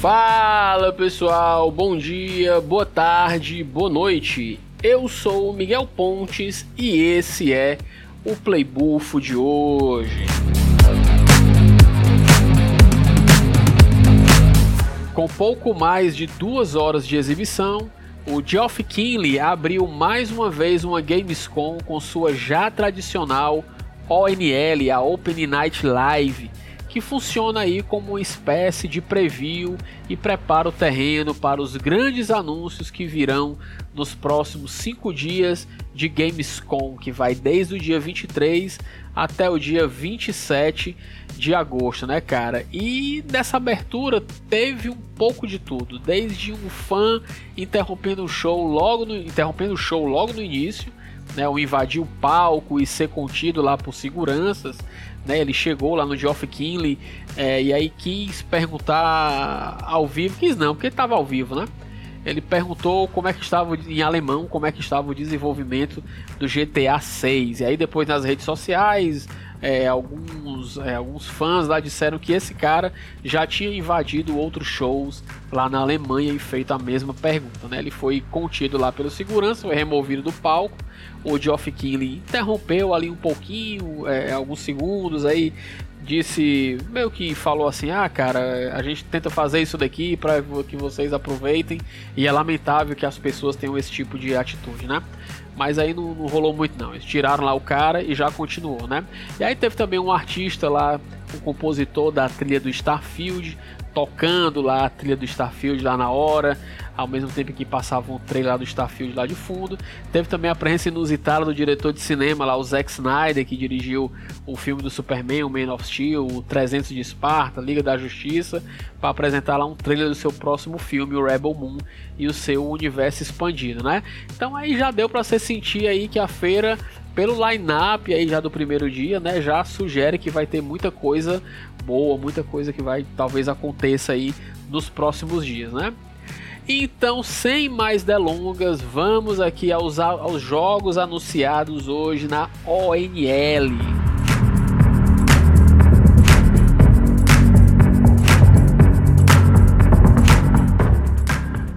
Fala pessoal, bom dia, boa tarde, boa noite. Eu sou Miguel Pontes e esse é o Playbufo de hoje. Com pouco mais de duas horas de exibição, o Geoff Keighley abriu mais uma vez uma Gamescom com sua já tradicional ONL, a Open Night Live, que funciona aí como uma espécie de preview e prepara o terreno para os grandes anúncios que virão nos próximos cinco dias de Gamescom, que vai desde o dia 23 até o dia 27 de agosto, né, cara? E nessa abertura teve um pouco de tudo, desde um fã interrompendo o show logo no, interrompendo o show logo no início, né, o invadir o palco e ser contido lá por seguranças, né? Ele chegou lá no Geoff Kinley é, e aí quis perguntar ao vivo, quis não, porque estava ao vivo, né? Ele perguntou como é que estava em alemão, como é que estava o desenvolvimento do GTA 6. E aí depois nas redes sociais, é, alguns, é, alguns fãs lá disseram que esse cara já tinha invadido outros shows lá na Alemanha e feito a mesma pergunta. Né? Ele foi contido lá pelo segurança, foi removido do palco. O Geoff Keighley interrompeu ali um pouquinho, é, alguns segundos, aí disse, meio que falou assim: ah, cara, a gente tenta fazer isso daqui para que vocês aproveitem, e é lamentável que as pessoas tenham esse tipo de atitude, né? Mas aí não, não, rolou muito não. Eles tiraram lá o cara e já continuou, né? E aí teve também um artista lá, um compositor da trilha do Starfield, tocando lá a trilha do Starfield lá na hora, ao mesmo tempo que passava um trailer lá do Starfield lá de fundo. Teve também a presença inusitada do diretor de cinema lá, o Zack Snyder, que dirigiu o filme do Superman, o Man of Steel, o 300 de Esparta, Liga da Justiça, para apresentar lá um trailer do seu próximo filme, o Rebel Moon, e o seu universo expandido, né? Então aí já deu para você sentir aí que a feira pelo line-up aí já do primeiro dia, né, já sugere que vai ter muita coisa boa, muita coisa que vai talvez aconteça aí nos próximos dias, né? Então, sem mais delongas, vamos aqui aos, aos jogos anunciados hoje na ONL.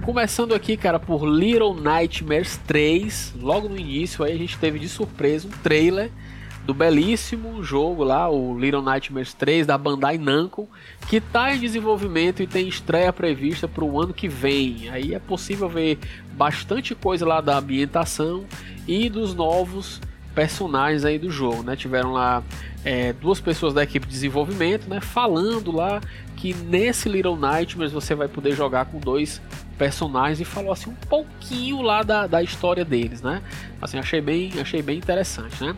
Começando aqui, cara, por Little Nightmares 3. Logo no início aí a gente teve de surpresa um trailer do belíssimo jogo lá, o Little Nightmares 3 da Bandai Namco, que está em desenvolvimento e tem estreia prevista para o ano que vem. Aí é possível ver bastante coisa lá da ambientação e dos novos personagens aí do jogo, né? Tiveram lá é, duas pessoas da equipe de desenvolvimento, né? Falando lá que nesse Little Nightmares você vai poder jogar com dois personagens e falou assim um pouquinho lá da, da história deles, né? Assim, achei bem, achei bem interessante, né?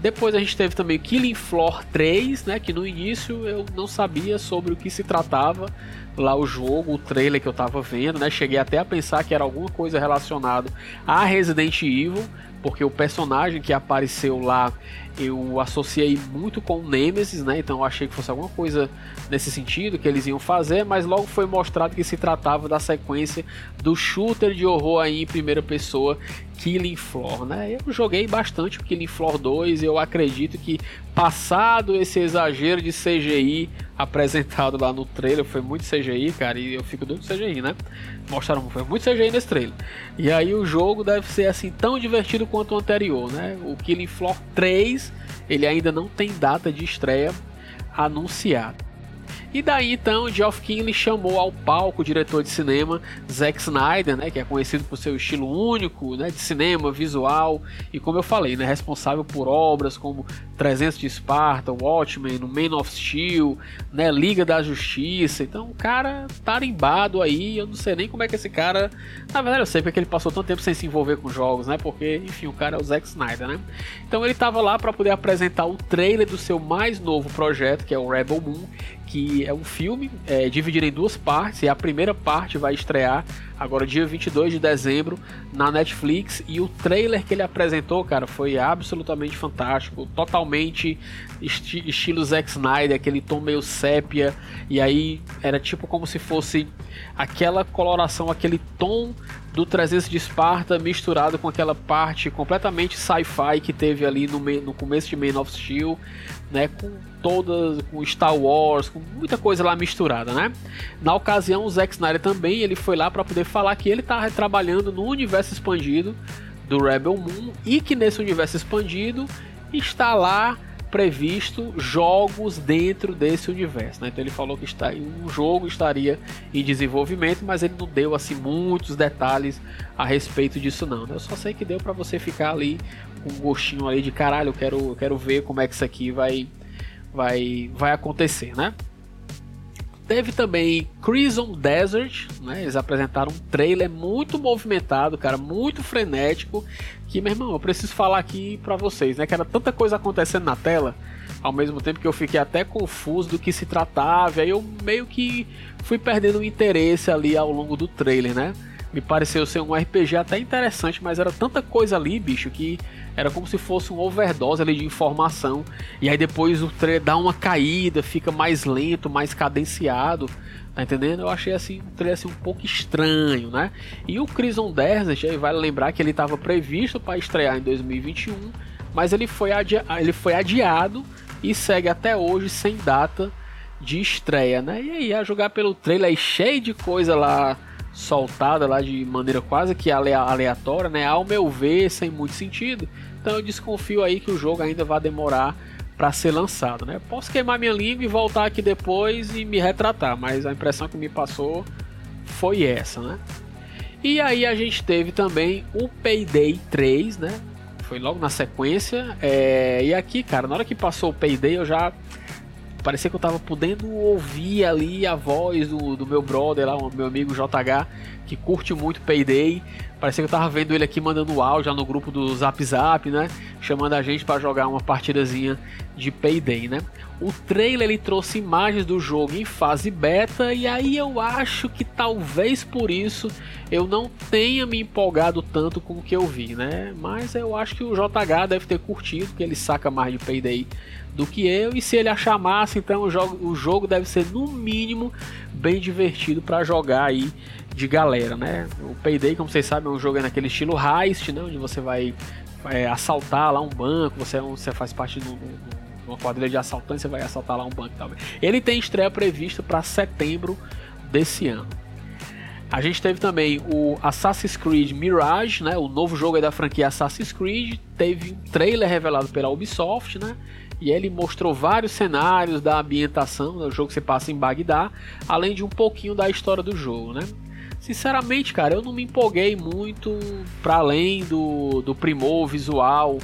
Depois a gente teve também Killing Floor 3, né? Que no início eu não sabia sobre o que se tratava lá o jogo, o trailer que eu tava vendo, né? Cheguei até a pensar que era alguma coisa relacionada a Resident Evil, porque o personagem que apareceu lá eu associei muito com o Nemesis, né? Então eu achei que fosse alguma coisa nesse sentido que eles iam fazer, mas logo foi mostrado que se tratava da sequência do shooter de horror aí em primeira pessoa Killing Floor, né? Eu joguei bastante o Killing Floor 2 e eu acredito que passado esse exagero de CGI apresentado lá no trailer, foi muito CGI, cara, e eu fico doido de CGI, né? Mostraram, foi muito CGI nesse trailer. E aí o jogo deve ser assim tão divertido quanto o anterior, né? O Killing Floor 3, ele ainda não tem data de estreia anunciada. E daí então Geoff Keighley chamou ao palco o diretor de cinema Zack Snyder, né, que é conhecido por seu estilo único, né, de cinema, visual e como eu falei, né, responsável por obras como 300 de Esparta, Watchmen, Man of Steel, né, Liga da Justiça. Então o cara tarimbado aí, eu não sei nem como é que esse cara, na verdade eu sei porque ele passou tanto tempo sem se envolver com jogos, né? Porque enfim, o cara é o Zack Snyder, né? Então ele estava lá para poder apresentar o trailer do seu mais novo projeto, que é o Rebel Moon, que é um filme é, dividido em duas partes, e a primeira parte vai estrear agora dia 22 de dezembro na Netflix, e o trailer que ele apresentou, cara, foi absolutamente fantástico, totalmente esti estilo Zack Snyder, aquele tom meio sépia, e aí era tipo como se fosse aquela coloração, aquele tom do 300 de Esparta misturado com aquela parte completamente sci-fi que teve ali no, no começo de Man of Steel, né, com todas com Star Wars, com muita coisa lá misturada, né? Na ocasião, o Zack Snyder também, ele foi lá para poder falar que ele estava trabalhando no universo expandido do Rebel Moon e que nesse universo expandido está lá previsto jogos dentro desse universo. Né? Então ele falou que está, um jogo estaria em desenvolvimento, mas ele não deu assim muitos detalhes a respeito disso não. Né? Eu só sei que deu para você ficar ali com um gostinho ali de caralho, eu quero, eu quero ver como é que isso aqui vai, vai, vai acontecer, né? Teve também Crimson Desert, né? Eles apresentaram um trailer muito movimentado, cara, muito frenético. Que, meu irmão, eu preciso falar aqui pra vocês, né? Que era tanta coisa acontecendo na tela, ao mesmo tempo que eu fiquei até confuso do que se tratava. Aí eu meio que fui perdendo o interesse ali ao longo do trailer, né? Me pareceu ser um RPG até interessante, mas era tanta coisa ali, bicho, que era como se fosse um overdose ali de informação. E aí depois o trailer dá uma caída, fica mais lento, mais cadenciado. Tá entendendo? Eu achei assim um trailer assim, um pouco estranho, né? E o Crimson Desert, aí vale lembrar que ele estava previsto para estrear em 2021, mas ele foi, adi ele foi adiado e segue até hoje sem data de estreia, né? E aí, a jogar pelo trailer cheio de coisa lá soltada lá de maneira quase que aleatória, né? Ao meu ver, sem muito sentido. Então eu desconfio aí que o jogo ainda vai demorar para ser lançado, né? Posso queimar minha língua e voltar aqui depois e me retratar, mas a impressão que me passou foi essa, né? E aí a gente teve também o Payday 3, né? Foi logo na sequência. É... E aqui, cara, na hora que passou o Payday eu já parecia que eu tava podendo ouvir ali a voz do, do meu brother lá, o meu amigo JH, que curte muito Payday. Parecia que eu tava vendo ele aqui mandando áudio já no grupo do Zap Zap, né? Chamando a gente para jogar uma partidazinha de Payday, né? O trailer ele trouxe imagens do jogo em fase beta e aí eu acho que talvez por isso eu não tenha me empolgado tanto com o que eu vi, né? Mas eu acho que o JH deve ter curtido, porque ele saca mais de Payday do que eu e se ele achar massa, então o jogo, o jogo deve ser no mínimo bem divertido para jogar aí de galera, né? O Payday, como vocês sabem, é um jogo naquele estilo heist, né? Onde você vai é, assaltar lá um banco, você, é você faz parte de uma quadrilha de assaltantes, você vai assaltar lá um banco talvez. Ele tem estreia prevista para setembro desse ano. A gente teve também o Assassin's Creed Mirage, né? O novo jogo da franquia Assassin's Creed. Teve um trailer revelado pela Ubisoft, né? e ele mostrou vários cenários da ambientação, do jogo que se passa em Bagdá, além de um pouquinho da história do jogo, né? Sinceramente, cara, eu não me empolguei muito para além do, do primor visual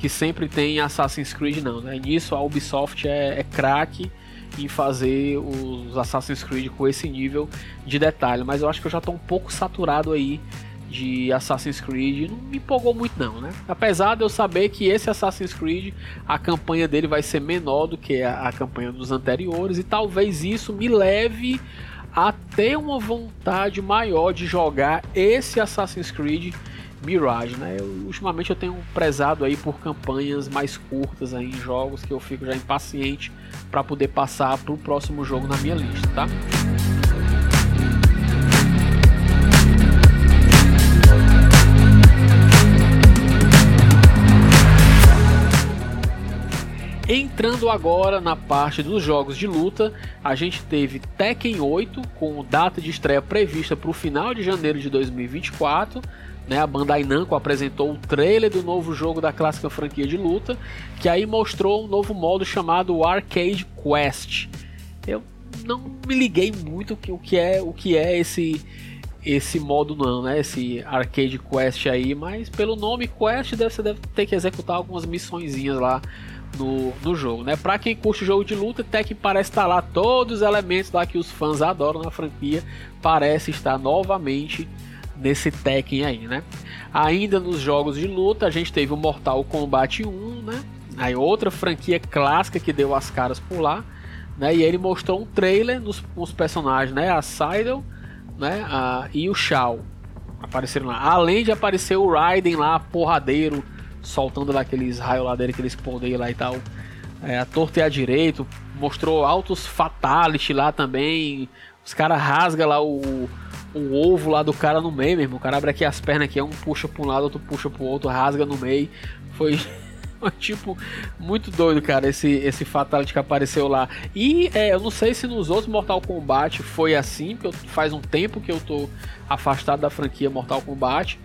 que sempre tem Assassin's Creed, não, né? Nisso a Ubisoft é, é craque em fazer os Assassin's Creed com esse nível de detalhe, mas eu acho que eu já estou um pouco saturado aí de Assassin's Creed não me empolgou muito não, né? Apesar de eu saber que esse Assassin's Creed, a campanha dele vai ser menor do que a, a campanha dos anteriores e talvez isso me leve a ter uma vontade maior de jogar esse Assassin's Creed Mirage, né? Eu, ultimamente eu tenho prezado aí por campanhas mais curtas aí em jogos que eu fico já impaciente para poder passar para o próximo jogo na minha lista, tá? Entrando agora na parte dos jogos de luta, a gente teve Tekken 8 com data de estreia prevista para o final de janeiro de 2024. Né, a Bandai Namco apresentou o trailer do novo jogo da clássica franquia de luta, que aí mostrou um novo modo chamado Arcade Quest. Eu não me liguei muito o que é o que é esse esse modo não, né? Esse Arcade Quest aí, mas pelo nome Quest deve, você deve ter que executar algumas missõezinhas lá no, no jogo, né? Pra quem curte jogo de luta, Tekken parece estar lá todos os elementos lá que os fãs adoram na franquia, parece estar novamente nesse Tekken aí, né? Ainda nos jogos de luta, a gente teve o Mortal Kombat 1, né? Aí outra franquia clássica que deu as caras por lá, né? E ele mostrou um trailer nos, nos personagens, né? A Seidel, né? A, e o Shao apareceram lá. Além de aparecer o Raiden lá, porradeiro, soltando lá aqueles raios lá dele, aqueles poderes lá e tal. É, a torta e a direito, mostrou altos fatality lá também. Os caras rasgam lá o, o ovo lá do cara no meio mesmo. O cara abre aqui as pernas aqui, um puxa pra um lado, outro puxa pro outro, rasga no meio. Foi tipo, muito doido, cara, esse, esse Fatality que apareceu lá. E é, eu não sei se nos outros Mortal Kombat foi assim, porque faz um tempo que eu tô afastado da franquia Mortal Kombat.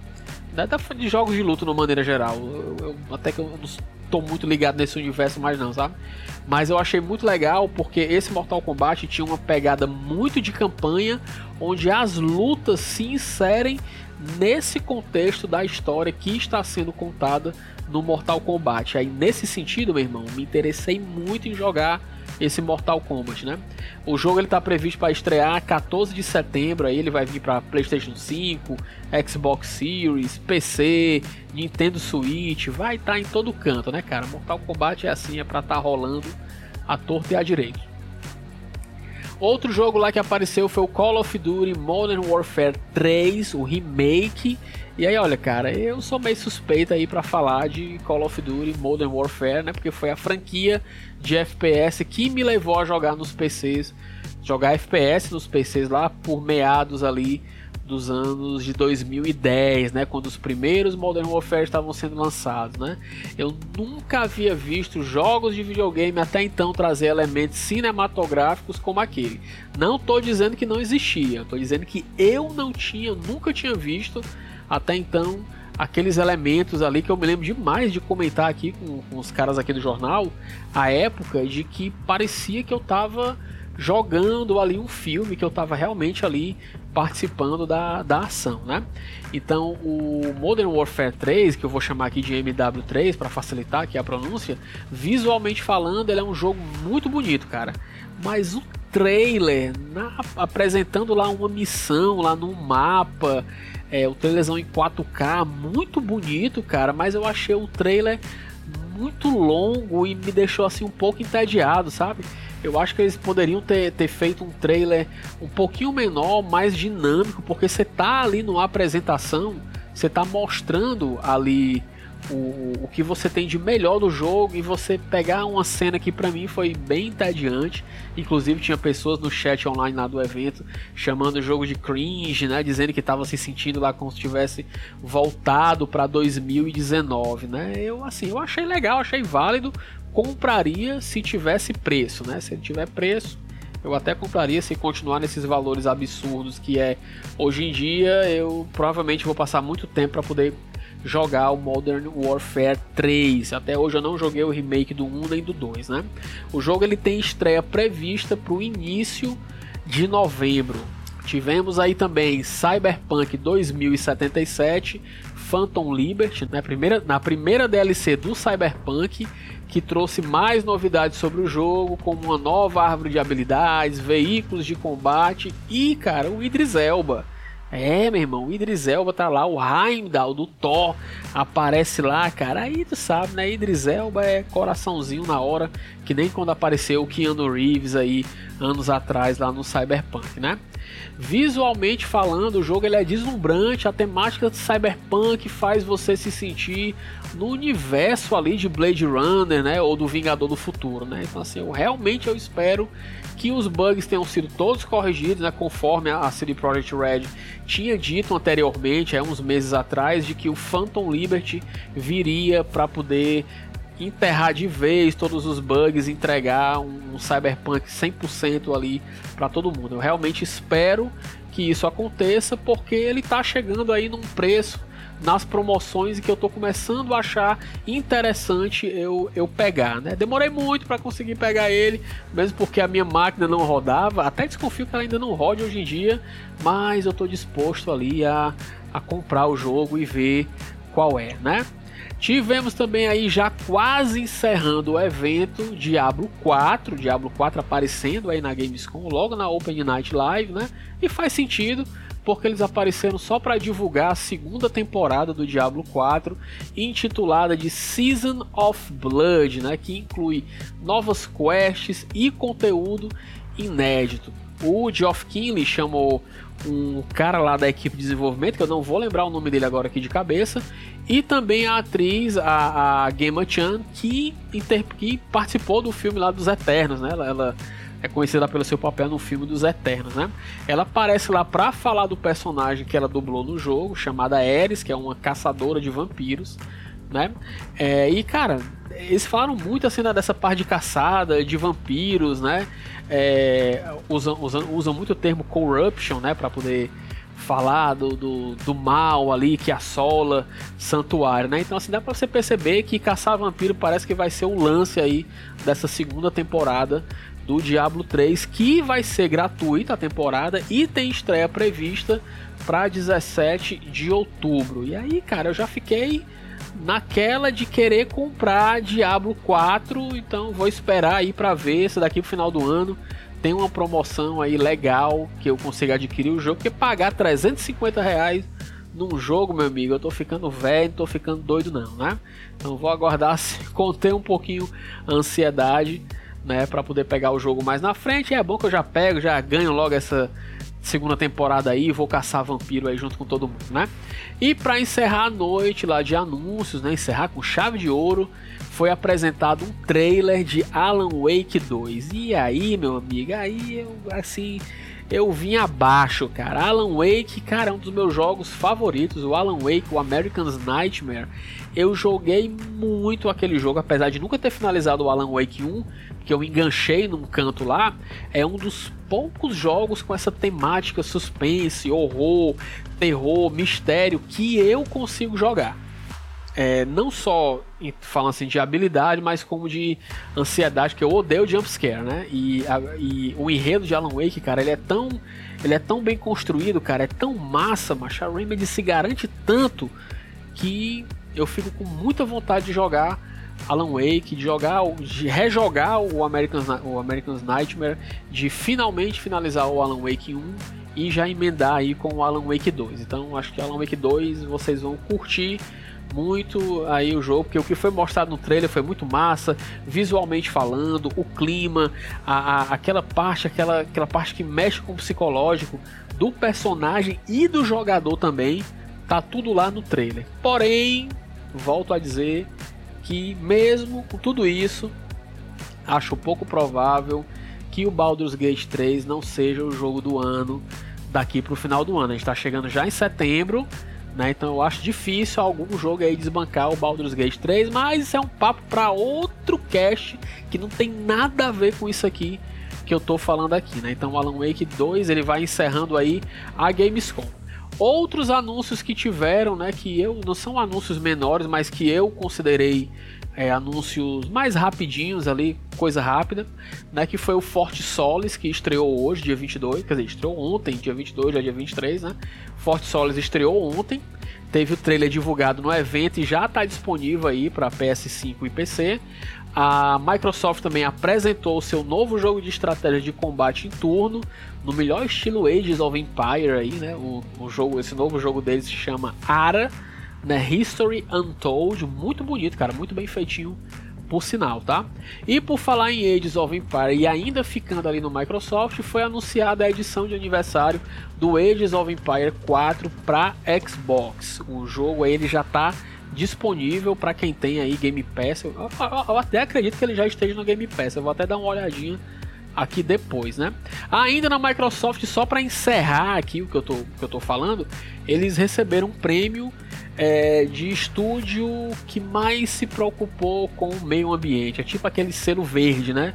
Né, de jogos de luta, de maneira geral. Eu, eu, até que eu não tô muito ligado nesse universo mais não, sabe? Mas eu achei muito legal porque esse Mortal Kombat tinha uma pegada muito de campanha, onde as lutas se inserem nesse contexto da história que está sendo contada no Mortal Kombat. Aí nesse sentido, meu irmão, me interessei muito em jogar esse Mortal Kombat, né? O jogo ele tá previsto para estrear 14 de setembro, aí ele vai vir para PlayStation 5, Xbox Series, PC, Nintendo Switch, vai estar tá em todo canto, né, cara? Mortal Kombat é assim, é para estar tá rolando a torta e a direito. Outro jogo lá que apareceu foi o Call of Duty Modern Warfare 3, o remake. E aí, olha, cara, eu sou meio suspeito aí para falar de Call of Duty Modern Warfare, né? Porque foi a franquia de FPS que me levou a jogar nos PCs, jogar FPS nos PCs lá por meados ali dos anos de 2010, né, quando os primeiros Modern Warfare estavam sendo lançados, né? Eu nunca havia visto jogos de videogame até então trazer elementos cinematográficos como aquele. Não estou dizendo que não existia, estou dizendo que eu não tinha, nunca tinha visto até então aqueles elementos ali que eu me lembro demais de comentar aqui com, com os caras aqui do jornal, a época de que parecia que eu estava jogando ali um filme que eu estava realmente ali participando da, da ação, né? Então o Modern Warfare 3, que eu vou chamar aqui de MW3 para facilitar aqui a pronúncia, visualmente falando, ele é um jogo muito bonito, cara. Mas o trailer, na, apresentando lá uma missão lá no mapa, é, o trailerzão em 4K, muito bonito, cara, mas eu achei o trailer muito longo e me deixou assim um pouco entediado, sabe? Eu acho que eles poderiam ter, ter feito um trailer um pouquinho menor, mais dinâmico, porque você tá ali numa apresentação, você tá mostrando ali o, o que você tem de melhor do jogo e você pegar uma cena que para mim foi bem entediante. Inclusive tinha pessoas no chat online lá do evento chamando o jogo de cringe, né, dizendo que estava se sentindo lá como se tivesse voltado para 2019, né? Eu assim, eu achei legal, achei válido, compraria se tivesse preço, né? Se ele tiver preço, eu até compraria se continuar nesses valores absurdos que é hoje em dia. Eu provavelmente vou passar muito tempo para poder jogar o Modern Warfare 3. Até hoje eu não joguei o remake do 1 nem do 2, né? O jogo ele tem estreia prevista para o início de novembro. Tivemos aí também Cyberpunk 2077, Phantom Liberty, na primeira, na primeira DLC do Cyberpunk, que trouxe mais novidades sobre o jogo, como uma nova árvore de habilidades, veículos de combate e, cara, o Idris Elba é, meu irmão, o Idris Elba tá lá, o Heimdall do Thor aparece lá, cara. Aí tu sabe, né? Idris Elba é coraçãozinho na hora, que nem quando apareceu o Keanu Reeves aí anos atrás lá no Cyberpunk, né? Visualmente falando, o jogo ele é deslumbrante, a temática de Cyberpunk faz você se sentir no universo ali de Blade Runner, né, ou do Vingador do Futuro, né? Então assim, eu realmente eu espero que os bugs tenham sido todos corrigidos, né, conforme a CD Projekt Red tinha dito anteriormente, há uns meses atrás, de que o Phantom Liberty viria para poder enterrar de vez todos os bugs, entregar um, Cyberpunk 100% ali para todo mundo. Eu realmente espero que isso aconteça porque ele está chegando aí num preço nas promoções e que eu estou começando a achar interessante eu, eu pegar, né? Demorei muito para conseguir pegar ele, mesmo porque a minha máquina não rodava, até desconfio que ela ainda não rode hoje em dia, mas eu estou disposto ali a, a comprar o jogo e ver qual é, né? Tivemos também aí já quase encerrando o evento Diablo 4, Diablo 4 aparecendo aí na Gamescom logo na Open Night Live, né? E faz sentido porque eles apareceram só para divulgar a segunda temporada do Diablo 4, intitulada de Season of Blood, né, que inclui novas quests e conteúdo inédito. O Geoff Keighley chamou um cara lá da equipe de desenvolvimento, que eu não vou lembrar o nome dele agora aqui de cabeça, e também a atriz, a, a Gemma Chan, que, que participou do filme lá dos Eternos, né? Ela, ela é conhecida pelo seu papel no filme dos Eternos, né? Ela aparece lá para falar do personagem que ela dublou no jogo, chamada Ares, que é uma caçadora de vampiros, né? É, e cara, eles falaram muito assim né, dessa parte de caçada, de vampiros, né? É, usam, usam, usam muito o termo corruption, né? Para poder falar do, do, do, mal ali que assola santuário, né? Então assim dá para você perceber que caçar vampiro parece que vai ser o lance aí dessa segunda temporada do Diablo 3, que vai ser gratuita a temporada e tem estreia prevista para 17 de outubro. E aí, cara, eu já fiquei naquela de querer comprar Diablo 4, então vou esperar aí para ver se daqui pro final do ano tem uma promoção aí legal que eu consiga adquirir o jogo, porque pagar 350 reais num jogo, meu amigo, eu tô ficando velho, não tô ficando doido não, né? Então vou aguardar se conter um pouquinho a ansiedade, né, para poder pegar o jogo mais na frente. é bom que eu já pego, já ganho logo essa segunda temporada aí, vou caçar vampiro aí junto com todo mundo, né? E para encerrar a noite lá de anúncios, né, encerrar com chave de ouro, foi apresentado um trailer de Alan Wake 2. E aí, meu amigo, aí eu assim, eu vim abaixo, cara. Alan Wake, cara, é um dos meus jogos favoritos, o Alan Wake, o American's Nightmare. Eu joguei muito aquele jogo, apesar de nunca ter finalizado o Alan Wake 1, que eu enganchei num canto lá, é um dos poucos jogos com essa temática suspense, horror, terror, mistério que eu consigo jogar é, não só falando assim de habilidade, mas como de ansiedade, que eu odeio jumpscare, né? E, a, e o enredo de Alan Wake, cara, ele é tão ele é tão bem construído, cara, é tão massa, mas a Remedy se garante tanto que eu fico com muita vontade de jogar Alan Wake, de jogar, de rejogar o American's, o American's Nightmare, de finalmente finalizar o Alan Wake 1 e já emendar aí com o Alan Wake 2. Então acho que Alan Wake 2 vocês vão curtir muito aí o jogo, porque o que foi mostrado no trailer foi muito massa, visualmente falando, o clima, a, a, aquela parte, aquela, aquela parte que mexe com o psicológico do personagem e do jogador também, tá tudo lá no trailer. Porém, volto a dizer que mesmo com tudo isso, acho pouco provável que o Baldur's Gate 3 não seja o jogo do ano daqui para o final do ano. A gente está chegando já em setembro né? Então eu acho difícil algum jogo aí desbancar o Baldur's Gate 3, mas isso é um papo para outro cast que não tem nada a ver com isso aqui que eu tô falando aqui, né? Então o Alan Wake 2 ele vai encerrando aí a Gamescom. Outros anúncios que tiveram, né, que eu não são anúncios menores, mas que eu considerei é, anúncios mais rapidinhos ali, coisa rápida, né, que foi o Forte Solis, que estreou hoje, dia 22, quer dizer, estreou ontem, dia 22, já dia 23, né, Forte Solis estreou ontem, teve o trailer divulgado no evento e já está disponível aí para PS5 e PC. A Microsoft também apresentou o seu novo jogo de estratégia de combate em turno, no melhor estilo Ages of Empire aí, né? O, o jogo, esse novo jogo deles se chama Ara, né? History Untold, muito bonito, cara, muito bem feitinho por sinal, tá? E por falar em Ages of Empire e ainda ficando ali no Microsoft, foi anunciada a edição de aniversário do Ages of Empire 4 para Xbox. O jogo aí ele já está disponível para quem tem aí Game Pass. Eu, eu, eu, até acredito que ele já esteja no Game Pass. Eu vou até dar uma olhadinha aqui depois, né? Ainda na Microsoft, só para encerrar aqui o que eu tô, que eu tô falando, eles receberam um prêmio é, de estúdio que mais se preocupou com o meio ambiente. É tipo aquele selo verde, né?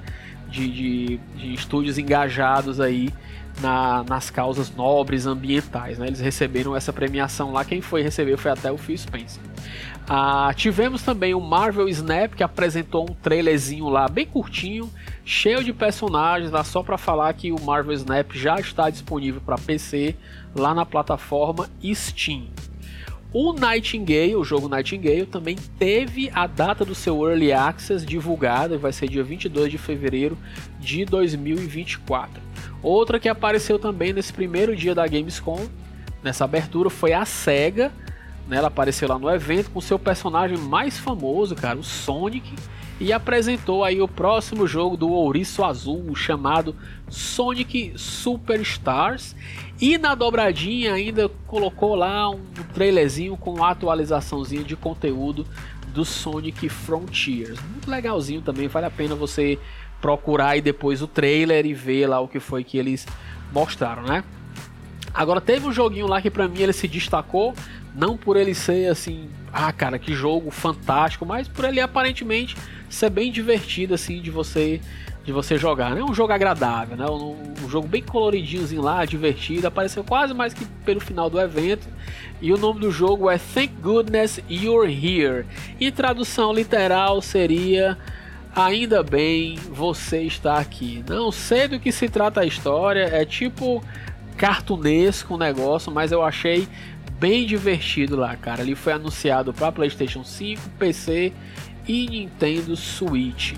De, de, de estúdios engajados aí na, nas causas nobres ambientais. Né? Eles receberam essa premiação lá. Quem foi receber foi até o Phil Spencer. Ah, tivemos também o Marvel Snap que apresentou um trailerzinho lá bem curtinho, cheio de personagens, lá só para falar que o Marvel Snap já está disponível para PC lá na plataforma Steam. O Nightingale, o jogo Nightingale, também teve a data do seu Early Access divulgada, vai ser dia 22 de fevereiro de 2024. Outra que apareceu também nesse primeiro dia da Gamescom, nessa abertura, foi a SEGA. Né? Ela apareceu lá no evento com seu personagem mais famoso, cara, o Sonic, e apresentou aí o próximo jogo do Ouriço Azul, chamado Sonic Superstars. E na dobradinha ainda colocou lá um trailerzinho com atualizaçãozinha de conteúdo do Sonic Frontiers. Muito legalzinho também, vale a pena você procurar aí depois o trailer e ver lá o que foi que eles mostraram, né? Agora teve um joguinho lá que para mim ele se destacou, não por ele ser assim, ah, cara, que jogo fantástico, mas por ele aparentemente ser bem divertido assim de você de você jogar, né? Um jogo agradável, né? Um, um jogo bem coloridinhozinho lá, divertido, apareceu quase mais que pelo final do evento. E o nome do jogo é Thank Goodness You're Here. E tradução literal seria Ainda bem você está aqui. Não sei do que se trata a história, é tipo cartunesco o negócio, mas eu achei bem divertido lá, cara. Ele foi anunciado para PlayStation 5, PC e Nintendo Switch.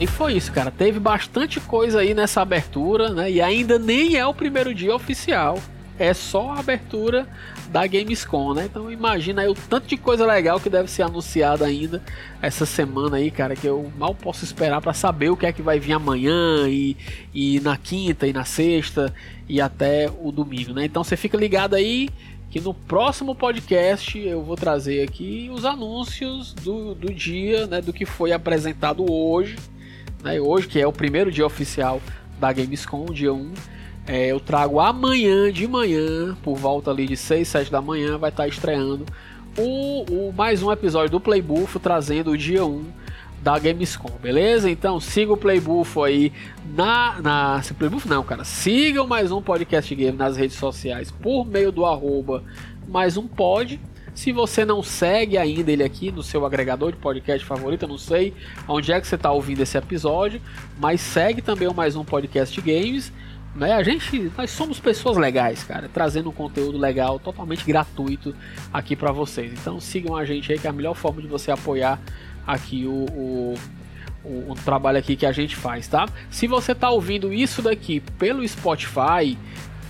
E foi isso, cara. Teve bastante coisa aí nessa abertura, né? E ainda nem é o primeiro dia oficial é só a abertura da Gamescom, né? Então imagina aí o tanto de coisa legal que deve ser anunciada ainda essa semana aí, cara, que eu mal posso esperar para saber o que é que vai vir amanhã e, e na quinta e na sexta e até o domingo, né? Então você fica ligado aí que no próximo podcast eu vou trazer aqui os anúncios do, do dia, né, do que foi apresentado hoje, né, hoje que é o primeiro dia oficial da Gamescom, dia 1 é, eu trago amanhã de manhã, por volta ali de 6, 7 da manhã, vai estar tá estreando o, o, mais um episódio do Playbuff trazendo o dia 1 da Gamescom, beleza? Então siga o Playbuff aí na. na se Playbuff não, cara. Sigam mais um podcast game nas redes sociais por meio do arroba mais um pod. Se você não segue ainda ele aqui no seu agregador de podcast favorito, eu não sei onde é que você está ouvindo esse episódio, mas segue também o mais um podcast games né? A gente, nós somos pessoas legais, cara, trazendo um conteúdo legal, totalmente gratuito aqui para vocês. Então sigam a gente aí, que é a melhor forma de você apoiar aqui o, o, o, o trabalho aqui que a gente faz, tá? Se você tá ouvindo isso daqui pelo Spotify,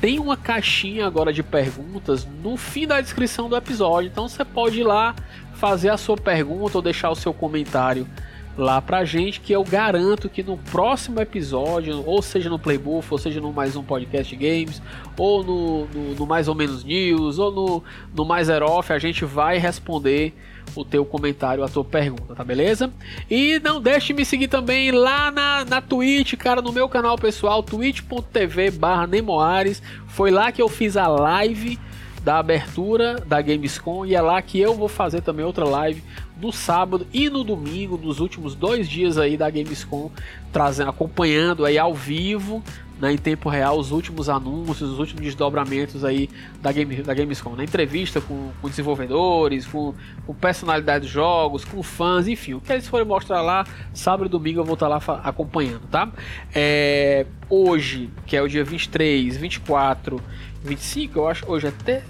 tem uma caixinha agora de perguntas no fim da descrição do episódio. Então você pode ir lá fazer a sua pergunta ou deixar o seu comentário lá pra gente, que eu garanto que no próximo episódio, ou seja no Playbuff, ou seja no mais um podcast games, ou no, no, no mais ou menos news, ou no, no mais off, a gente vai responder o teu comentário, a tua pergunta, tá beleza? E não deixe de me seguir também lá na, na Twitch, cara, no meu canal pessoal, twitch.tv barra Nemoares. Foi lá que eu fiz a live da abertura da Gamescom e é lá que eu vou fazer também outra live no sábado e no domingo, nos últimos dois dias aí da Gamescom, trazendo, acompanhando aí ao vivo, né, em tempo real, os últimos anúncios, os últimos desdobramentos aí da, Game, da Gamescom, na entrevista com, com desenvolvedores, com, com personalidades de jogos, com fãs, enfim, o que eles forem mostrar lá, sábado e domingo eu vou estar lá acompanhando, tá? É, hoje, que é o dia 23, 24 25, eu acho, hoje é te,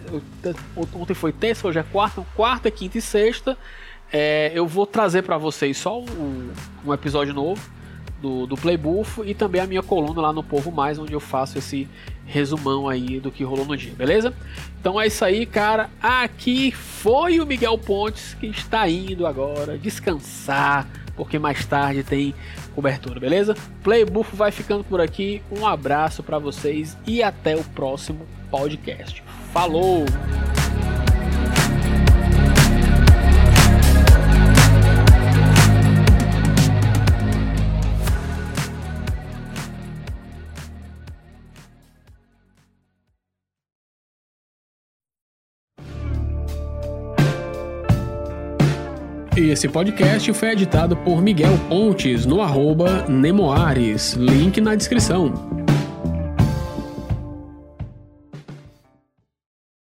ontem foi terça, hoje é quarta, quarta, quinta e sexta. É, eu vou trazer para vocês só um, um, episódio novo do, do Playbuff e também a minha coluna lá no Povo Mais, onde eu faço esse resumão aí do que rolou no dia, beleza? Então é isso aí, cara. Aqui foi o Miguel Pontes que está indo agora descansar, porque mais tarde tem cobertura, beleza? Playbuff vai ficando por aqui. Um abraço para vocês e até o próximo podcast. Falou! Esse podcast foi editado por Miguel Pontes no arroba Nemoares, link na descrição.